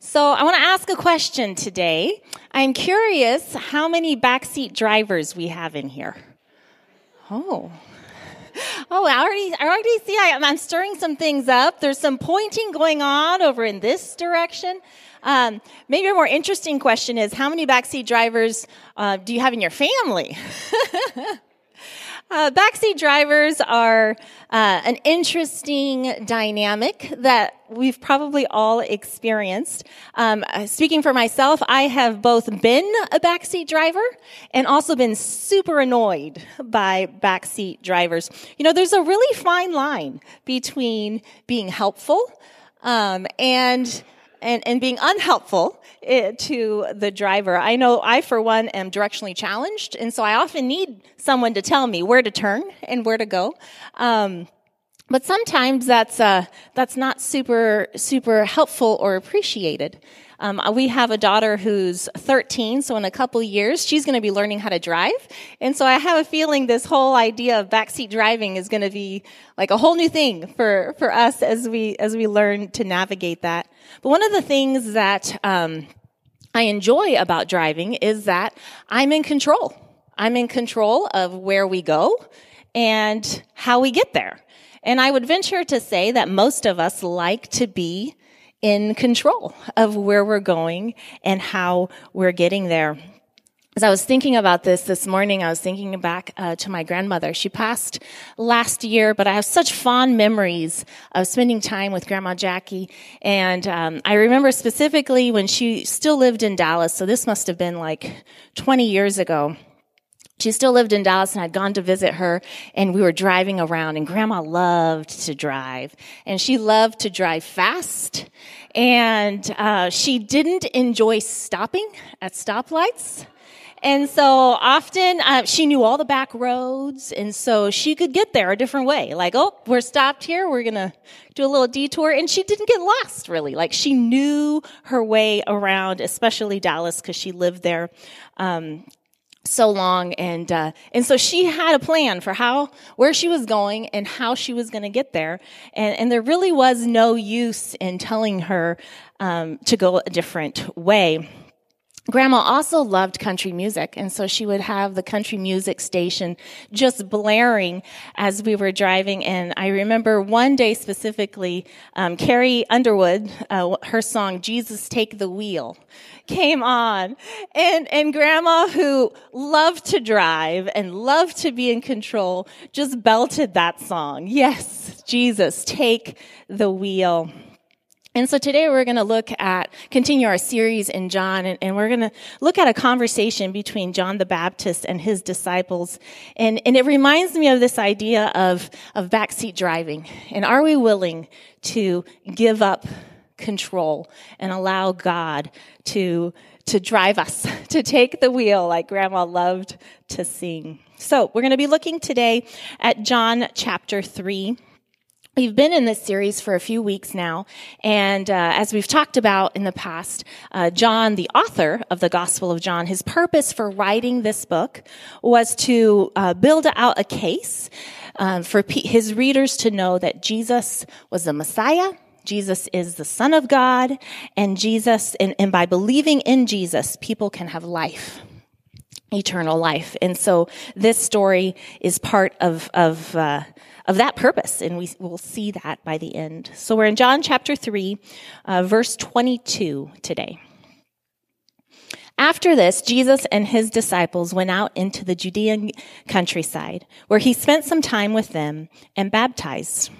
So I want to ask a question today. I'm curious how many backseat drivers we have in here. Oh. Oh, I already, I already see I, am stirring some things up. There's some pointing going on over in this direction. Um, maybe a more interesting question is how many backseat drivers uh, do you have in your family? Uh, backseat drivers are uh, an interesting dynamic that we've probably all experienced. Um, uh, speaking for myself, I have both been a backseat driver and also been super annoyed by backseat drivers. You know, there's a really fine line between being helpful um, and and, and being unhelpful eh, to the driver. I know I, for one, am directionally challenged, and so I often need someone to tell me where to turn and where to go. Um, but sometimes that's uh, that's not super super helpful or appreciated. Um, we have a daughter who's 13, so in a couple years she's going to be learning how to drive, and so I have a feeling this whole idea of backseat driving is going to be like a whole new thing for for us as we as we learn to navigate that. But one of the things that um, I enjoy about driving is that I'm in control. I'm in control of where we go and how we get there. And I would venture to say that most of us like to be in control of where we're going and how we're getting there. As I was thinking about this this morning, I was thinking back uh, to my grandmother. She passed last year, but I have such fond memories of spending time with Grandma Jackie. And um, I remember specifically when she still lived in Dallas, so this must have been like 20 years ago. She still lived in Dallas and I'd gone to visit her and we were driving around and grandma loved to drive and she loved to drive fast and uh, she didn't enjoy stopping at stoplights. And so often uh, she knew all the back roads, and so she could get there a different way. Like, oh, we're stopped here. We're gonna do a little detour, and she didn't get lost really. Like she knew her way around, especially Dallas, because she lived there. Um, so long and uh, and so she had a plan for how where she was going and how she was going to get there and and there really was no use in telling her um, to go a different way Grandma also loved country music, and so she would have the country music station just blaring as we were driving. And I remember one day specifically, um, Carrie Underwood, uh, her song "Jesus Take the Wheel" came on, and and Grandma, who loved to drive and loved to be in control, just belted that song. Yes, Jesus, take the wheel. And so today we're going to look at, continue our series in John, and, and, we're going to look at a conversation between John the Baptist and his disciples. And, and it reminds me of this idea of, of backseat driving. And are we willing to give up control and allow God to, to drive us, to take the wheel like grandma loved to sing? So we're going to be looking today at John chapter 3. We've been in this series for a few weeks now, and uh, as we've talked about in the past, uh, John, the author of the Gospel of John, his purpose for writing this book was to uh, build out a case um, for P- his readers to know that Jesus was the Messiah, Jesus is the Son of God, and Jesus, and, and by believing in Jesus, people can have life eternal life. And so this story is part of, of, uh, of that purpose, and we will see that by the end. So we're in John chapter 3, uh, verse 22 today. After this, Jesus and his disciples went out into the Judean countryside, where he spent some time with them and baptized.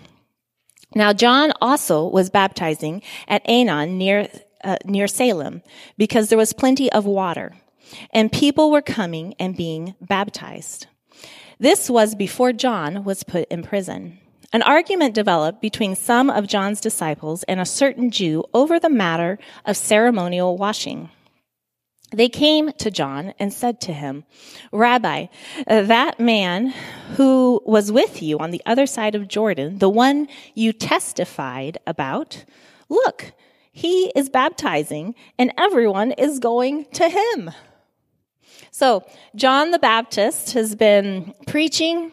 Now, John also was baptizing at Aenon near, uh, near Salem, because there was plenty of water, and people were coming and being baptized. This was before John was put in prison. An argument developed between some of John's disciples and a certain Jew over the matter of ceremonial washing. They came to John and said to him, Rabbi, uh, that man who was with you on the other side of Jordan, the one you testified about, look, he is baptizing and everyone is going to him. So, John the Baptist has been preaching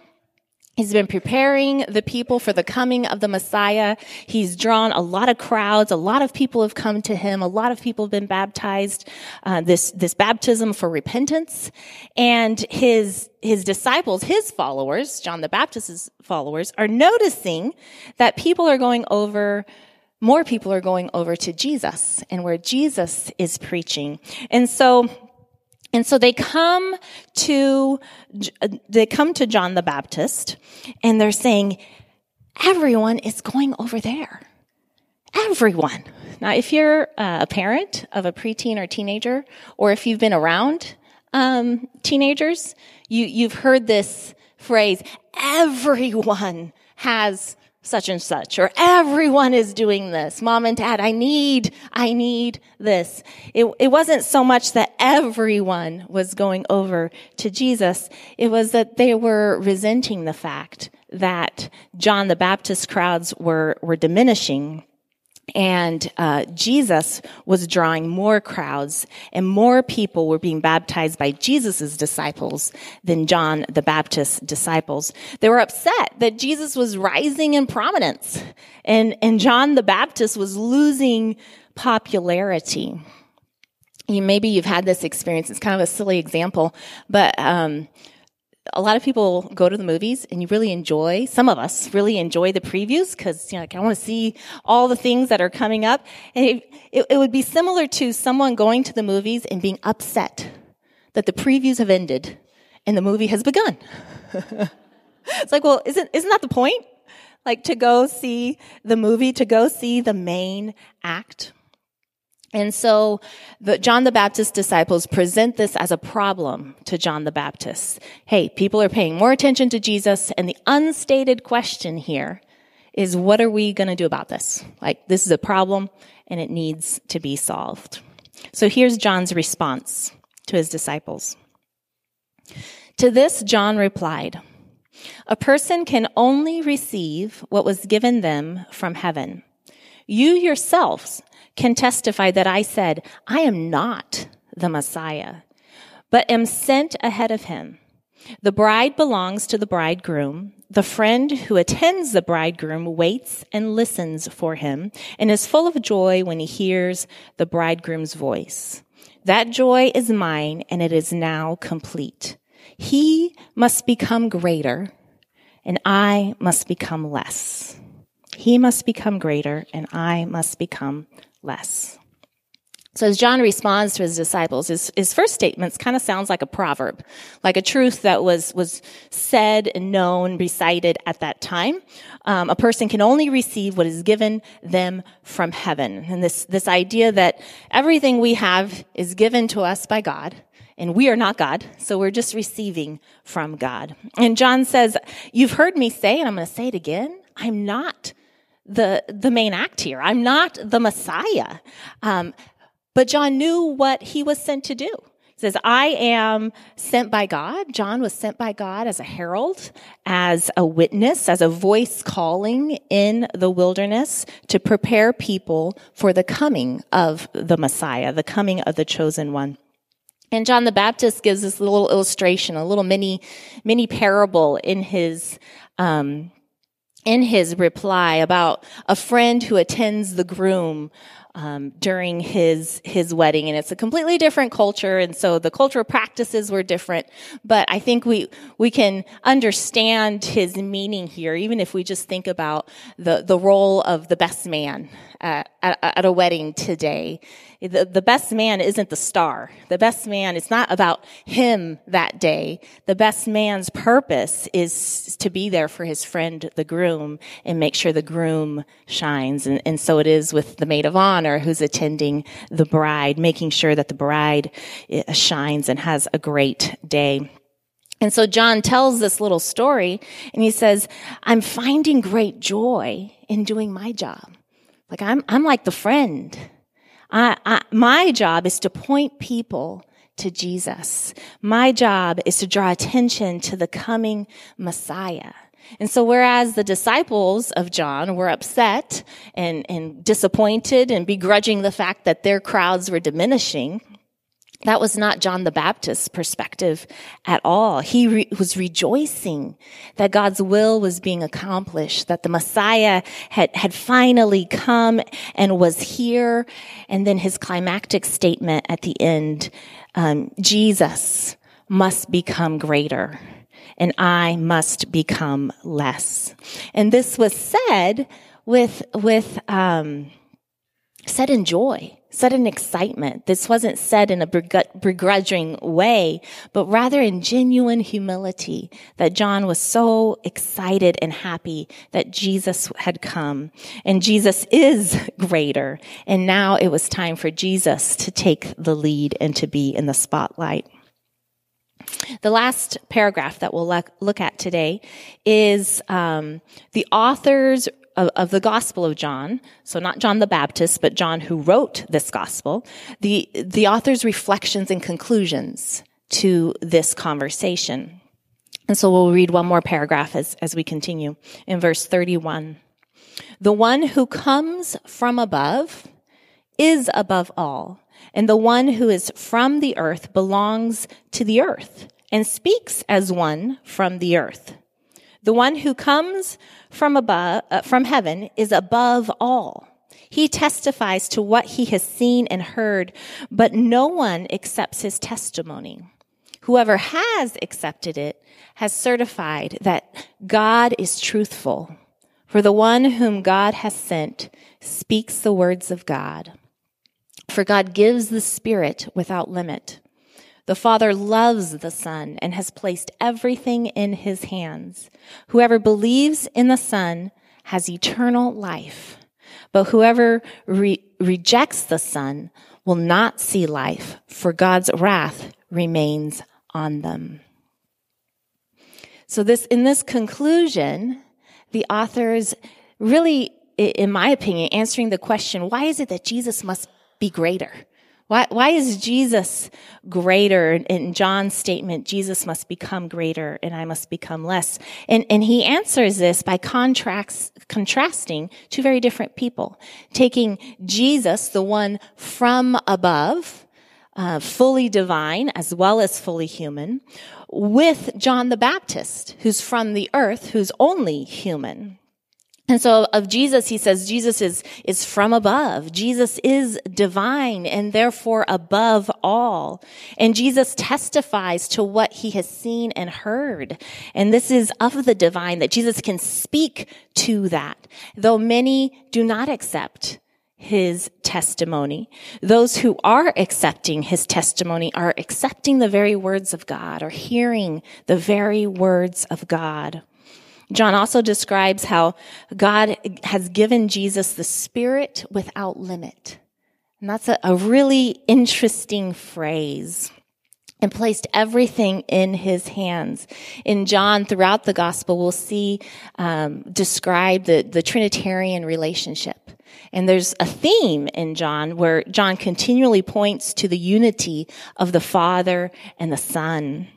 He's been preparing the people for the coming of the Messiah. He's drawn a lot of crowds. A lot of people have come to him. A lot of people have been baptized. Uh, this this baptism for repentance, and his his disciples, his followers, John the Baptist's followers, are noticing that people are going over. More people are going over to Jesus and where Jesus is preaching. And so and so they come to, they come to John the Baptist and they're saying, everyone is going over there. Everyone. Now, if you're a parent of a preteen or teenager, or if you've been around um, teenagers, you, you've heard this phrase, everyone has such and such, or everyone is doing this. Mom and dad, I need, I need this. It, it wasn't so much that everyone was going over to Jesus. It was that they were resenting the fact that John the Baptist crowds were, were diminishing and uh, Jesus was drawing more crowds, and more people were being baptized by Jesus' disciples than John the Baptist's disciples. They were upset that Jesus was rising in prominence, and, and John the Baptist was losing popularity. You, maybe you've had this experience. It's kind of a silly example, but um, a lot of people go to the movies and you really enjoy, some of us really enjoy the previews because, you know, like, I want to see all the things that are coming up. And it, it, it would be similar to someone going to the movies and being upset that the previews have ended and the movie has begun. it's like, well, isn't, isn't that the point? Like to go see the movie, to go see the main act. And so the John the Baptist disciples present this as a problem to John the Baptist. Hey, people are paying more attention to Jesus and the unstated question here is what are we going to do about this? Like this is a problem and it needs to be solved. So here's John's response to his disciples. To this John replied, a person can only receive what was given them from heaven. You yourselves can testify that I said, I am not the Messiah, but am sent ahead of him. The bride belongs to the bridegroom. The friend who attends the bridegroom waits and listens for him and is full of joy when he hears the bridegroom's voice. That joy is mine and it is now complete. He must become greater and I must become less. He must become greater and I must become less. So as John responds to his disciples, his, his first statements kind of sounds like a proverb, like a truth that was, was said and known, recited at that time. Um, a person can only receive what is given them from heaven. And this, this idea that everything we have is given to us by God, and we are not God, so we're just receiving from God. And John says, you've heard me say, and I'm going to say it again, I'm not the, the main act here. I'm not the Messiah. Um, but John knew what he was sent to do. He says, I am sent by God. John was sent by God as a herald, as a witness, as a voice calling in the wilderness to prepare people for the coming of the Messiah, the coming of the chosen one. And John the Baptist gives this little illustration, a little mini, mini parable in his, um, in his reply about a friend who attends the groom um, during his his wedding, and it's a completely different culture, and so the cultural practices were different. But I think we we can understand his meaning here, even if we just think about the the role of the best man at, at, at a wedding today. The, the best man isn't the star. The best man, it's not about him that day. The best man's purpose is to be there for his friend, the groom, and make sure the groom shines. And, and so it is with the maid of honor who's attending the bride, making sure that the bride eh, shines and has a great day. And so John tells this little story and he says, I'm finding great joy in doing my job. Like I'm, I'm like the friend I, I, my job is to point people to Jesus. My job is to draw attention to the coming Messiah. And so whereas the disciples of John were upset and, and disappointed and begrudging the fact that their crowds were diminishing, That was not John the Baptist's perspective at all. He re- was rejoicing that God's will was being accomplished, that the Messiah had, had finally come and was here. And then his climactic statement at the end, um, Jesus must become greater and I must become less. And this was said with, with, um, said in joy said in excitement. This wasn't said in a begrudging way, but rather in genuine humility that John was so excited and happy that Jesus had come. And Jesus is greater. And now it was time for Jesus to take the lead and to be in the spotlight. The last paragraph that we'll look at today is um, the author's of, of, the Gospel of John, so not John the Baptist, but John who wrote this Gospel, the, the author's reflections and conclusions to this conversation. And so we'll read one more paragraph as, as we continue in verse 31. The one who comes from above is above all, and the one who is from the earth belongs to the earth and speaks as one from the earth. The one who comes from above, uh, from heaven is above all. He testifies to what he has seen and heard, but no one accepts his testimony. Whoever has accepted it has certified that God is truthful. For the one whom God has sent speaks the words of God. For God gives the Spirit without limit. The Father loves the Son and has placed everything in his hands. Whoever believes in the Son has eternal life, but whoever re- rejects the Son will not see life, for God's wrath remains on them. So this, in this conclusion, the authors really, in my opinion, answering the question, why is it that Jesus must be greater? Why, why is Jesus greater? In John's statement, Jesus must become greater and I must become less. And, and he answers this by contracts, contrasting two very different people. Taking Jesus, the one from above, uh, fully divine as well as fully human, with John the Baptist, who's from the earth, who's only human. And so of Jesus, he says Jesus is, is from above. Jesus is divine and therefore above all. And Jesus testifies to what he has seen and heard. And this is of the divine that Jesus can speak to that. Though many do not accept his testimony. Those who are accepting his testimony are accepting the very words of God or hearing the very words of God. John also describes how God has given Jesus the Spirit without limit. And that's a, a really interesting phrase and placed everything in his hands. In John, throughout the gospel, we'll see um, describe the, the Trinitarian relationship. And there's a theme in John where John continually points to the unity of the Father and the Son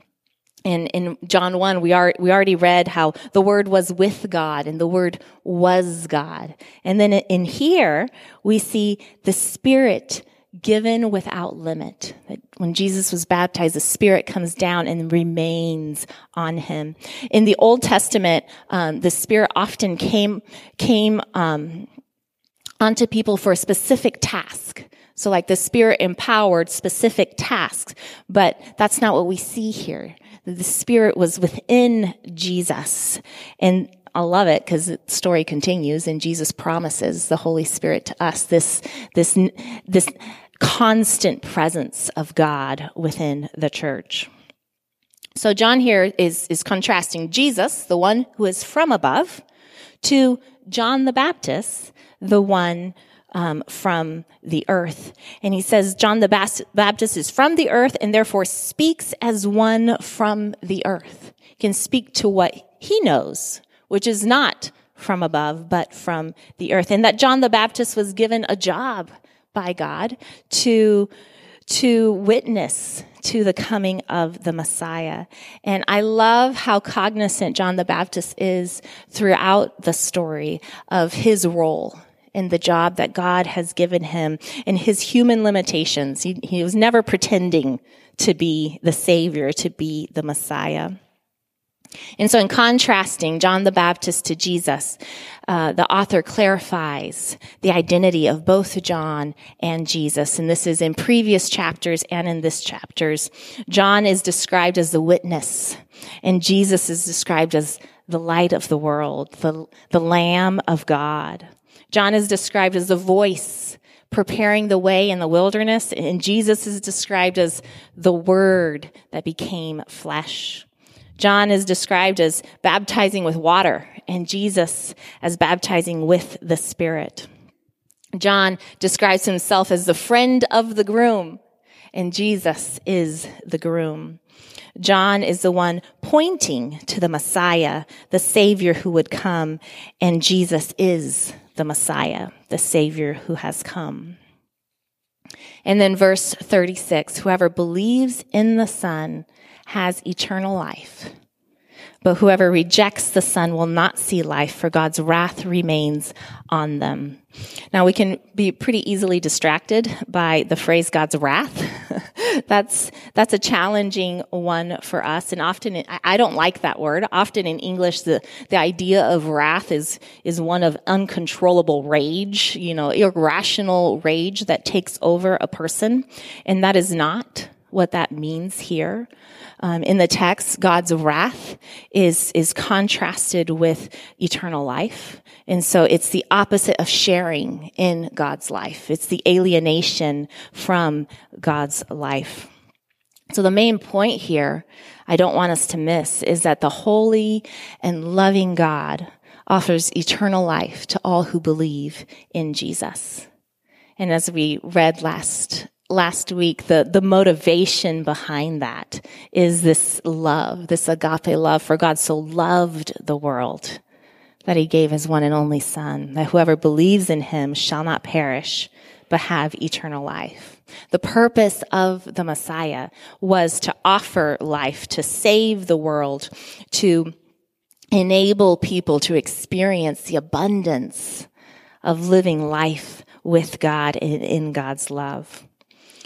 in, in John 1, we, are, we already read how the Word was with God and the Word was God. And then in here, we see the Spirit given without limit. That when Jesus was baptized, the Spirit comes down and remains on him. In the Old Testament, um, the Spirit often came, came, um, onto people for a specific task. So like the Spirit empowered specific tasks, but that's not what we see here the Spirit was within Jesus. And I love it because the story continues and Jesus promises the Holy Spirit to us, this, this, this constant presence of God within the church. So John here is, is contrasting Jesus, the one who is from above, to John the Baptist, the one um, from the earth. And he says John the Baptist is from the earth and therefore speaks as one from the earth. He can speak to what he knows, which is not from above, but from the earth. And that John the Baptist was given a job by God to, to witness to the coming of the Messiah. And I love how cognizant John the Baptist is throughout the story of his role in the job that God has given him and his human limitations. He, he was never pretending to be the Savior, to be the Messiah. And so, in contrasting John the Baptist to Jesus, uh, the author clarifies the identity of both John and Jesus. And this is in previous chapters and in this chapters. John is described as the witness, and Jesus is described as the light of the world, the, the Lamb of God. John is described as the voice preparing the way in the wilderness, and Jesus is described as the Word that became flesh. John is described as baptizing with water and Jesus as baptizing with the Spirit. John describes himself as the friend of the groom and Jesus is the groom. John is the one pointing to the Messiah, the Savior who would come, and Jesus is the Messiah, the Savior who has come. And then verse 36 whoever believes in the Son has eternal life. But whoever rejects the Son will not see life, for God's wrath remains on them. Now, we can be pretty easily distracted by the phrase God's wrath. that's, that's a challenging one for us. And often, I don't like that word. Often in English, the, the idea of wrath is, is one of uncontrollable rage, you know, irrational rage that takes over a person. And that is not what that means here. Um, in the text, God's wrath is is contrasted with eternal life, and so it's the opposite of sharing in God's life. It's the alienation from God's life. So the main point here, I don't want us to miss, is that the holy and loving God offers eternal life to all who believe in Jesus. And as we read last last week, the, the motivation behind that is this love, this agape love for God so loved the world that he gave his one and only son, that whoever believes in him shall not perish, but have eternal life. The purpose of the Messiah was to offer life, to save the world, to enable people to experience the abundance of living life with God and in God's love.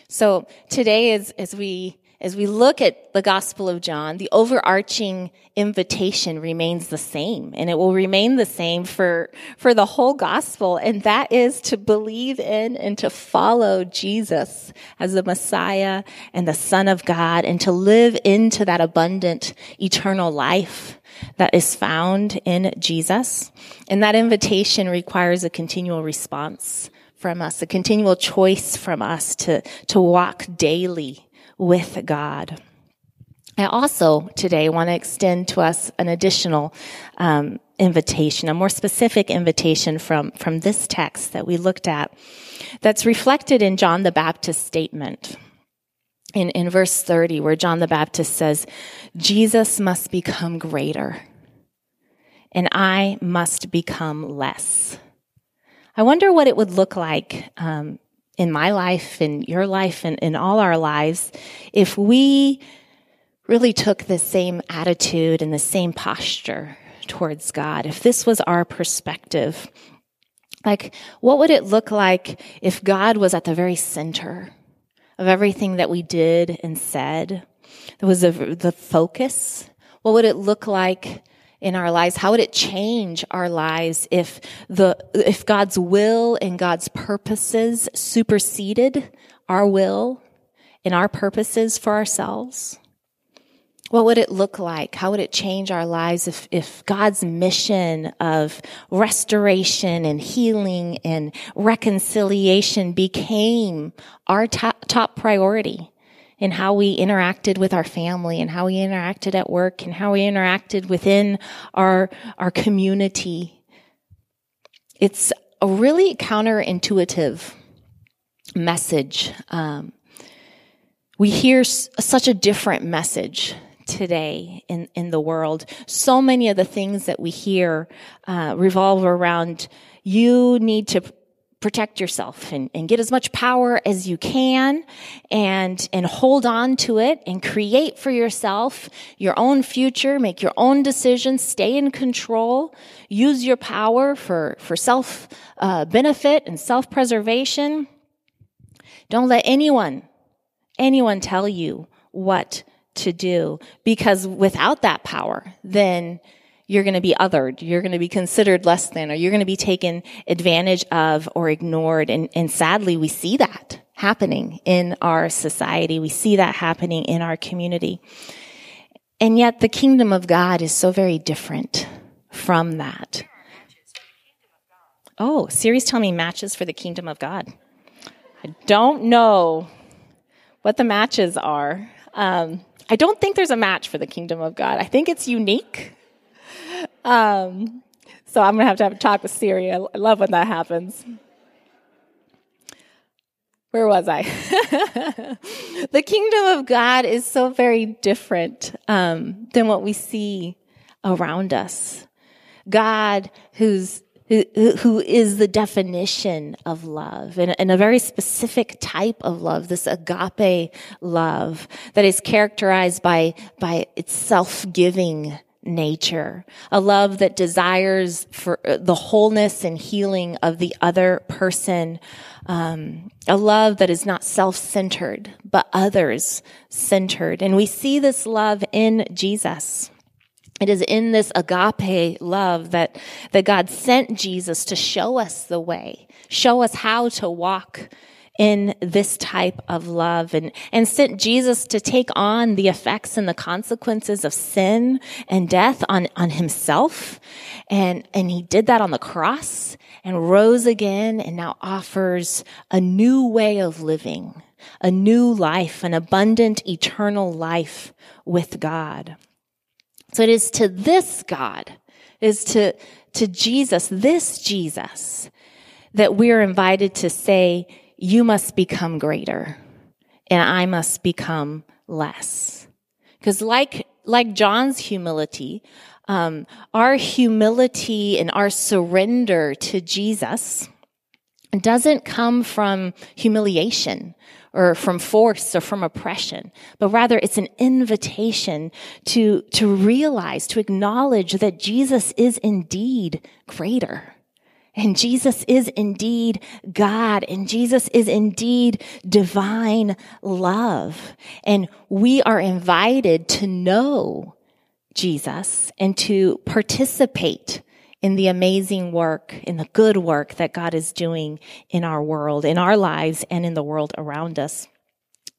So today, as, as we as we look at the Gospel of John, the overarching invitation remains the same, and it will remain the same for, for the whole Gospel, and that is to believe in and to follow Jesus as the Messiah and the Son of God, and to live into that abundant eternal life that is found in Jesus. And that invitation requires a continual response from us, a continual choice from us to, to walk daily with God. I also today want to extend to us an additional um, invitation, a more specific invitation from, from this text that we looked at that's reflected in John the Baptist's statement. In, in verse 30, where John the Baptist says, Jesus must become greater, and I must become less. I wonder what it would look like um, in my life, in your life, and in all our lives if we really took the same attitude and the same posture towards God. If this was our perspective, like what would it look like if God was at the very center of everything that we did and said? That was the, the focus. What would it look like in our lives? How would it change our lives if the, if God's will and God's purposes superseded our will and our purposes for ourselves? What would it look like? How would it change our lives if, if God's mission of restoration and healing and reconciliation became our top, top priority? In how we interacted with our family and how we interacted at work and how we interacted within our, our community. It's a really counterintuitive message. Um, we hear s- such a different message today in, in the world. So many of the things that we hear uh, revolve around you need to protect yourself and, and get as much power as you can and, and hold on to it and create for yourself your own future, make your own decisions, stay in control, use your power for, for self uh, benefit and self preservation. Don't let anyone, anyone tell you what to do because without that power, then you're going to be othered. You're going to be considered less than, or you're going to be taken advantage of or ignored. And, and sadly, we see that happening in our society. We see that happening in our community. And yet the kingdom of God is so very different from that. Oh, Siri tell me matches for the kingdom of God. I don't know what the matches are. Um, I don't think there's a match for the kingdom of God. I think it's unique. Um, so I'm going to have to have a talk with Siri. I love when that happens. Where was I? the kingdom of God is so very different um, than what we see around us. God, who's who, who is the definition of love and, and, a very specific type of love, this agape love that is characterized by, by its self-giving nature, a love that desires for uh, the wholeness and healing of the other person, um, a love that is not self-centered, but others-centered. And we see this love in Jesus. It is in this agape love that, that God sent Jesus to show us the way, show us how to walk in this type of love and, and sent Jesus to take on the effects and the consequences of sin and death on, on himself. And, and he did that on the cross and rose again and now offers a new way of living, a new life, an abundant eternal life with God. So it is to this God, it is to, to Jesus, this Jesus, that we're invited to say, you must become greater and I must become less. Because like, like John's humility, um, our humility and our surrender to Jesus doesn't come from humiliation or from force or from oppression, but rather it's an invitation to, to realize, to acknowledge that Jesus is indeed greater. And Jesus is indeed God, and Jesus is indeed divine love. And we are invited to know Jesus and to participate in the amazing work, in the good work that God is doing in our world, in our lives, and in the world around us.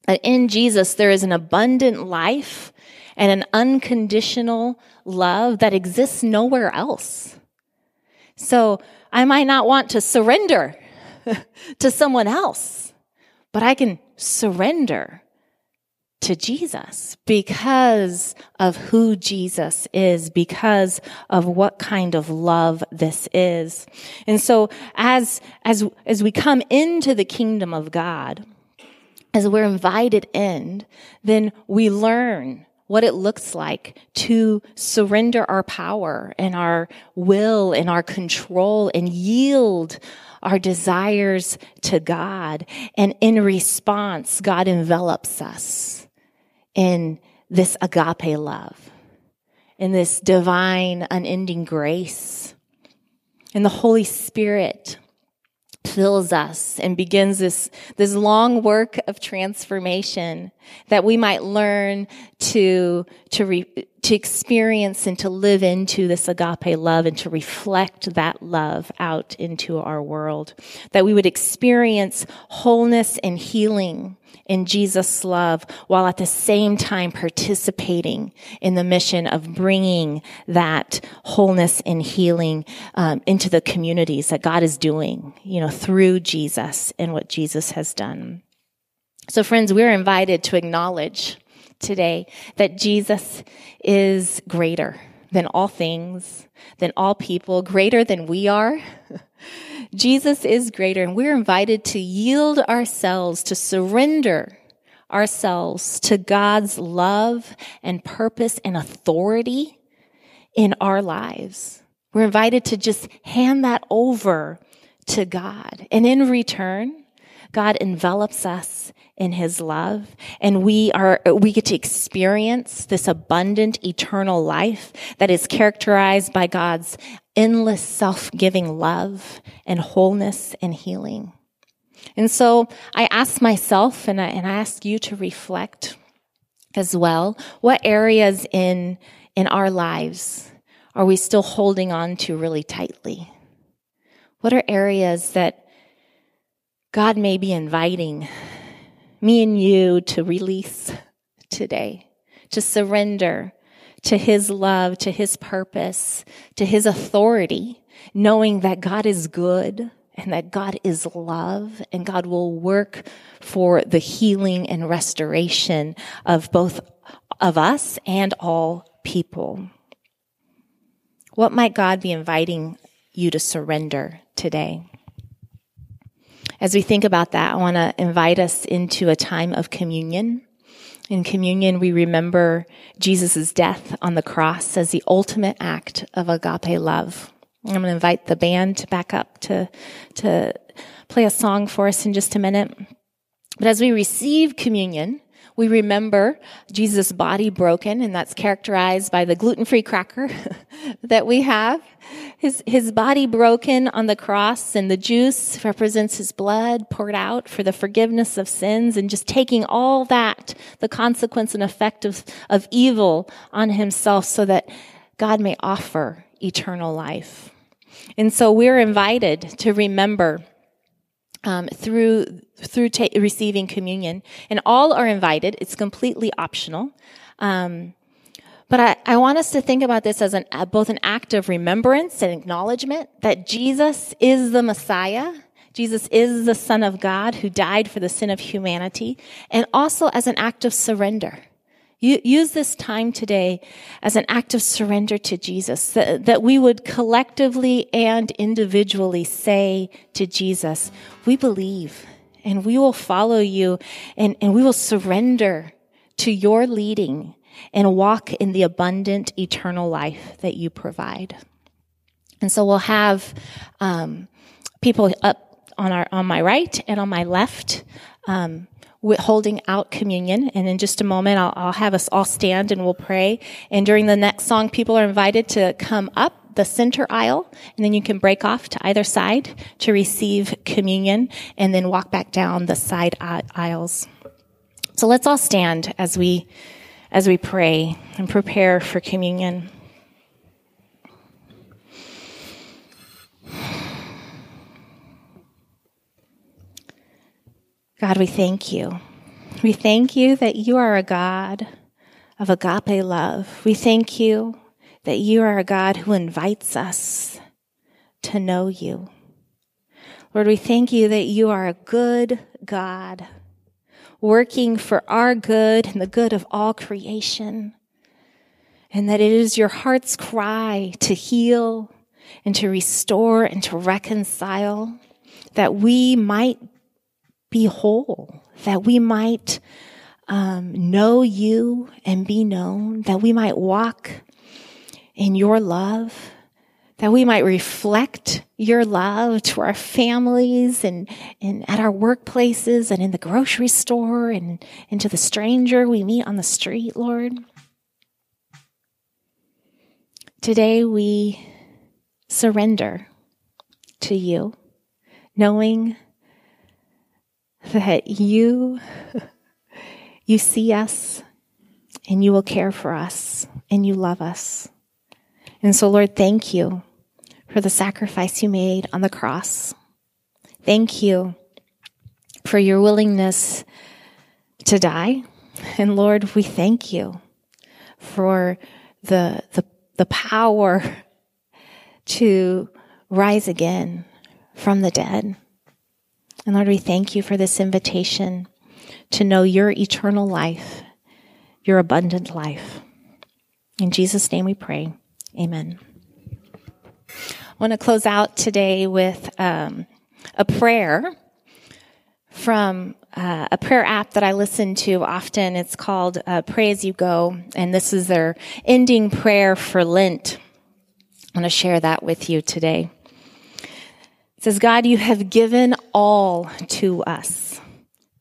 That in Jesus, there is an abundant life and an unconditional love that exists nowhere else. So I might not want to surrender to someone else, but I can surrender to Jesus because of who Jesus is, because of what kind of love this is. And so as, as, as we come into the kingdom of God, as we're invited in, then we learn what it looks like to surrender our power and our will and our control and yield our desires to God. And in response, God envelops us in this agape love, in this divine, unending grace. And the Holy Spirit fills us and begins this, this long work of transformation that we might learn to, to, re, to experience and to live into this agape love and to reflect that love out into our world. That we would experience wholeness and healing in Jesus' love while at the same time participating in the mission of bringing that wholeness and healing um, into the communities that God is doing, you know, through Jesus and what Jesus has done. So friends, we're invited to acknowledge today that Jesus is greater than all things, than all people, greater than we are. Jesus is greater, and we're invited to yield ourselves, to surrender ourselves to God's love and purpose and authority in our lives. We're invited to just hand that over to God. And in return, God envelops us in his love and we are, we get to experience this abundant eternal life that is characterized by God's endless self-giving love and wholeness and healing. And so I ask myself and I, and I ask you to reflect as well. What areas in, in our lives are we still holding on to really tightly? What are areas that God may be inviting me and you to release today, to surrender to His love, to His purpose, to His authority, knowing that God is good and that God is love and God will work for the healing and restoration of both of us and all people. What might God be inviting you to surrender today? As we think about that, I want to invite us into a time of communion. In communion, we remember Jesus' death on the cross as the ultimate act of agape love. I'm going to invite the band to back up to, to play a song for us in just a minute. But as we receive communion, we remember Jesus' body broken, and that's characterized by the gluten-free cracker that we have. His, his body broken on the cross, and the juice represents his blood poured out for the forgiveness of sins, and just taking all that, the consequence and effect of, of evil on himself so that God may offer eternal life. And so we're invited to remember um, through through ta- receiving communion, and all are invited. It's completely optional. Um, but I, I, want us to think about this as an, uh, both an act of remembrance and acknowledgement that Jesus is the Messiah. Jesus is the Son of God who died for the sin of humanity, and also as an act of surrender. Use this time today as an act of surrender to Jesus, that, we would collectively and individually say to Jesus, we believe and we will follow you and, and we will surrender to your leading and walk in the abundant eternal life that you provide. And so we'll have um, people up on our on my right and on my left. Um, holding out communion. And in just a moment, I'll, I'll, have us all stand and we'll pray. And during the next song, people are invited to come up the center aisle, and then you can break off to either side to receive communion, and then walk back down the side aisles. So let's all stand as we as we pray and prepare for communion. God, we thank you. We thank you that you are a God of agape love. We thank you that you are a God who invites us to know you. Lord, we thank you that you are a good God, working for our good and the good of all creation, and that it is your heart's cry to heal and to restore and to reconcile, that we might be whole, that we might um, know you and be known, that we might walk in your love, that we might reflect your love to our families and, and at our workplaces and in the grocery store and, and to the stranger we meet on the street, Lord. Today we surrender to you, knowing that you, you see us and you will care for us and you love us. And so, Lord, thank you for the sacrifice you made on the cross. Thank you for your willingness to die. And Lord, we thank you for the, the, the power to rise again from the dead. And Lord, we thank you for this invitation to know your eternal life, your abundant life. In Jesus' name we pray. Amen. I want to close out today with um, a prayer from uh, a prayer app that I listen to often. It's called uh, Pray As You Go, and this is their ending prayer for Lent. I want to share that with you today. It says, God, you have given all to us.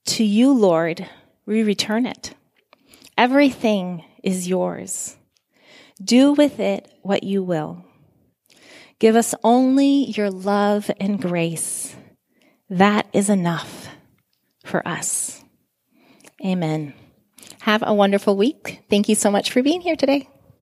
To you, Lord, we return it. Everything is yours. Do with it what you will. Give us only your love and grace. That is enough for us. Amen. Have a wonderful week. Thank you so much for being here today.